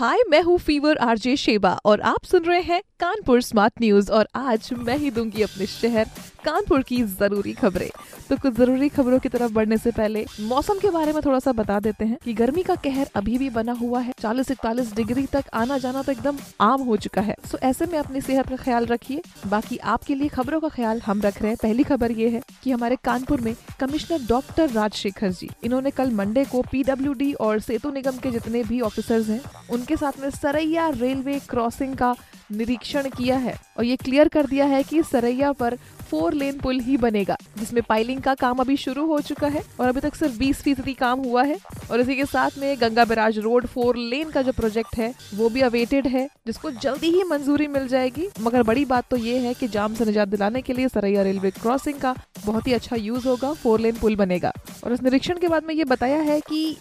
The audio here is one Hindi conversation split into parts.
हाय, मैं हूँ फीवर आरजे शेबा और आप सुन रहे हैं कानपुर स्मार्ट न्यूज़ और आज मैं ही दूँगी अपने शहर कानपुर की ज़रूरी खबरें। तो कुछ ज़रूरी खबरों की तरफ़ बढ़ने से पहले मौसम के बारे में थोड़ा सा बता देते हैं कि गर्मी का कहर अभी भी बना हुआ है। चालीस इकतालीस डिग्री तक आना जाना तो एकदम आम हो चुका है। सो ऐसे में अपनी सेहत का ख्याल रखिए। बाकी आपके लिए खबरों का ख्याल हम रख रहे हैं। पहली खबर ये है कि हमारे कानपुर में कमिश्नर डॉक्टर राजशेखर जी, इन्होंने कल मंडे को पीडब्ल्यूडी और सेतु निगम के जितने भी ऑफिसर्स हैं, उनके साथ में सरैया रेलवे क्रॉसिंग का निरीक्षण किया है और ये क्लियर कर दिया है कि सरैया पर फोर लेन पुल ही बनेगा, जिसमें पाइलिंग का काम अभी शुरू हो चुका है और अभी तक सिर्फ़ 20 फ़ीसदी काम हुआ है। और इसी के साथ में Ganga barrage road four lane का जो प्रोजेक्ट है, वो भी अवेटेड है, जिसको जल्दी ही मंजूरी मिल जाएगी। मगर बड़ी बात तो ये है कि जाम से निजात दिलाने के लिए सरैया रेलवे क्रॉसिंग का बहुत ही अच्छा यूज़ होगा फोर लेन पुल बनेगा। और इस निरीक्षण के बाद में ये बताया है कि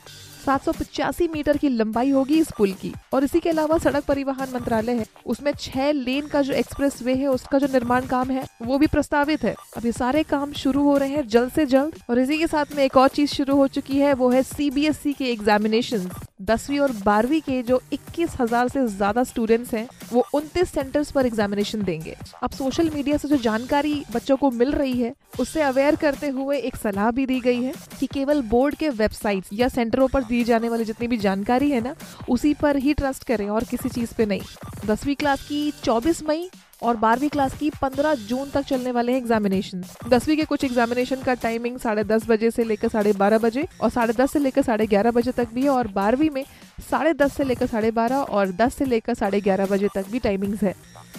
सात सौ पचासी मीटर की लंबाई होगी इस पुल की। और इसी के अलावा सड़क परिवहन मंत्रालय है। उसमें छह लेन का जो एक्सप्रेस वे है, उसका जो निर्माण काम है, वो भी प्रस्तावित है। अब ये सारे काम शुरू हो रहे हैं जल्द से जल्द। और इसी के साथ में एक और चीज़ शुरू हो चुकी है, वो है सीबीएसई के एग्जामिनेशन दसवीं और बारहवीं के जो इक्कीस हज़ार से ज़्यादा स्टूडेंट्स हैं, वो उनतीस सेंटर्स पर एग्जामिनेशन देंगे। अब सोशल मीडिया से जो जानकारी बच्चों को मिल रही है, उससे अवेयर करते हुए एक सलाह भी दी गई है कि केवल बोर्ड के वेबसाइट या सेंटरों पर दी जाने वाली जितनी भी जानकारी है ना, उसी पर ही ट्रस्ट करें और किसी चीज़ पे नहीं। दसवीं क्लास की 24 मई और बारहवीं क्लास की 15 जून तक चलने वाले हैं एग्जामिनेशन दसवीं के कुछ एग्जामिनेशन का टाइमिंग साढ़े दस बजे से लेकर साढ़े बारह बजे और साढ़े दस से लेकर साढ़े ग्यारह बजे तक भी है और बारहवीं में साढ़े दस से लेकर साढ़े बारह और दस से लेकर साढ़े ग्यारह बजे तक भी टाइमिंग्स है.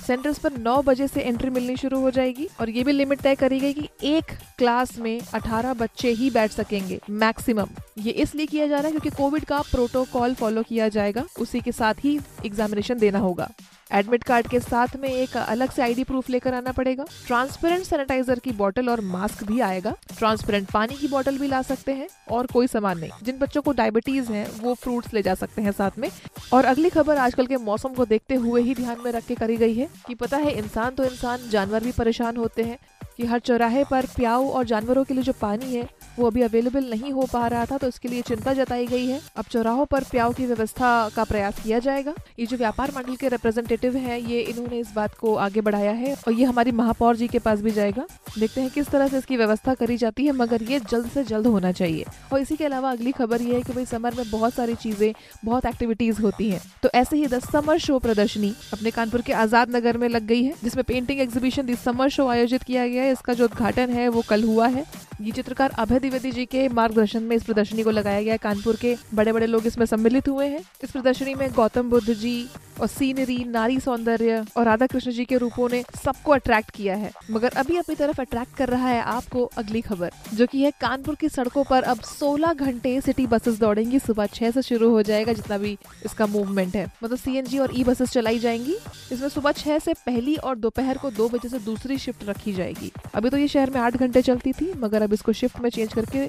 सेंटर्स पर 9 बजे से एंट्री मिलनी शुरू हो जाएगी और ये भी लिमिट तय करी गई कि एक क्लास में 18 बच्चे ही बैठ सकेंगे मैक्सिमम ये इसलिए किया जा रहा है क्योंकि कोविड का प्रोटोकॉल फॉलो किया जाएगा, उसी के साथ ही एग्जामिनेशन देना होगा. एडमिट कार्ड के साथ में एक अलग से आईडी प्रूफ लेकर आना पड़ेगा। ट्रांसपेरेंट सैनिटाइजर की बोतल और मास्क भी आएगा। ट्रांसपेरेंट पानी की बोतल भी ला सकते हैं और कोई सामान नहीं। जिन बच्चों को डायबिटीज़ है, वो फ्रूट्स ले जा सकते हैं साथ में। और अगली खबर आजकल के मौसम को देखते हुए ही ध्यान में रख के करी गई है कि पता है, इंसान तो इंसान, जानवर भी परेशान होते हैं कि हर चौराहे पर प्याऊ और जानवरों के लिए जो पानी है वो अभी अवेलेबल नहीं हो पा रहा था तो इसके लिए चिंता जताई गई है। अब चौराहों पर प्याव की व्यवस्था का प्रयास किया जाएगा। ये जो व्यापार मंडल के रिप्रेजेंटेटिव हैं, ये इन्होंने इस बात को आगे बढ़ाया है और ये हमारी महापौर जी के पास भी जाएगा। देखते हैं किस तरह से इसकी व्यवस्था करी जाती है, मगर ये जल्द से जल्द होना चाहिए। और इसी के अलावा अगली खबर ये है कि भाई समर में बहुत सारी चीज़ें, बहुत एक्टिविटीज़ होती है। तो ऐसे ही द समर शो प्रदर्शनी अपने कानपुर के आज़ाद नगर में लग गई है, जिसमें painting exhibition the summer show आयोजित किया गया है। इसका जो उद्घाटन है, वो कल हुआ है। ये चित्रकार अभय द्विवेदी जी के मार्गदर्शन में इस प्रदर्शनी को लगाया गया है। कानपुर के बड़े बड़े लोग इसमें सम्मिलित हुए हैं। इस प्रदर्शनी में गौतम बुद्ध जी और सीनरी नारी सौंदर्य और राधा कृष्ण जी के रूपों ने सबको अट्रैक्ट किया है। मगर अभी अपनी तरफ़ अट्रैक्ट कर रहा है आपको अगली खबर, जो की है कानपुर की सड़कों पर अब 16 घंटे सिटी बसेस दौड़ेंगी। सुबह छह से शुरू हो जाएगा जितना भी इसका मूवमेंट है। मतलब सीएनजी और ई बसेस चलाई जाएँगी। इसमें सुबह छह से पहली और दोपहर को दो बजे से दूसरी शिफ्ट रखी जाएगी। अभी तो ये शहर में आठ घंटे चलती थी, मगर अब इसको शिफ्ट में चेंज करके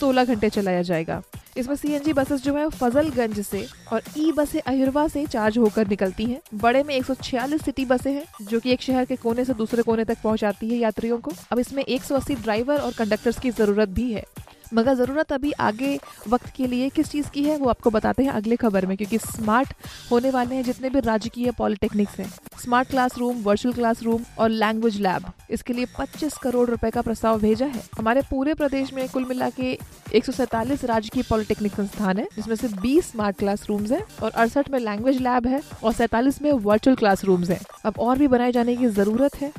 सोलह घंटे चलाया जाएगा। इसमें सीएनजी बसेस जो है फजलगंज से और ई बसें अहिरवा से चार्ज होकर निकलती हैं। बड़े में 146 सिटी बसें हैं, जो कि एक शहर के कोने से दूसरे कोने तक पहुंचाती है यात्रियों को। अब इसमें 180 ड्राइवर और कंडक्टर्स की ज़रूरत भी है। मगर ज़रूरत अभी आगे वक्त के लिए किस चीज़ की है, वो आपको बताते हैं अगले खबर में, क्योंकि स्मार्ट होने वाले हैं जितने भी राजकीय पॉलिटेक्निक्स हैं। स्मार्ट क्लासरूम, वर्चुअल क्लासरूम और लैंग्वेज लैब, इसके लिए 25 करोड़ रुपए का प्रस्ताव भेजा है। हमारे पूरे प्रदेश में कुल मिला के एक राजकीय पॉलिटेक्निक संस्थान है, जिसमें से 20 स्मार्ट क्लासरूम्स हैं और अड़सठ में लैंग्वेज लैब है और सैतालीस में वर्चुअल क्लासरूम्स हैं। अब और भी बनाए जाने की ज़रूरत है,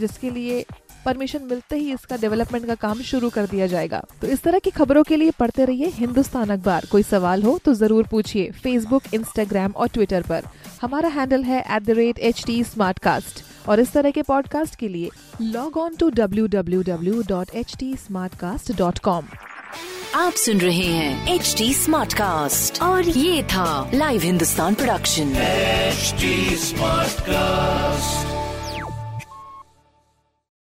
जिसके लिए परमिशन मिलते ही इसका डेवलपमेंट का काम शुरू कर दिया जाएगा। तो इस तरह की खबरों के लिए पढ़ते रहिए हिंदुस्तान अखबार। कोई सवाल हो तो ज़रूर पूछिए फेसबुक इंस्टाग्राम और ट्विटर पर। हमारा हैंडल है at the rate H T और इस तरह के पॉडकास्ट के लिए log on to W W W dot H T Smartcast dot com आप सुन रहे हैं एच टी स्मार्ट कास्ट और ये था live Hindustan production HD Smartcast.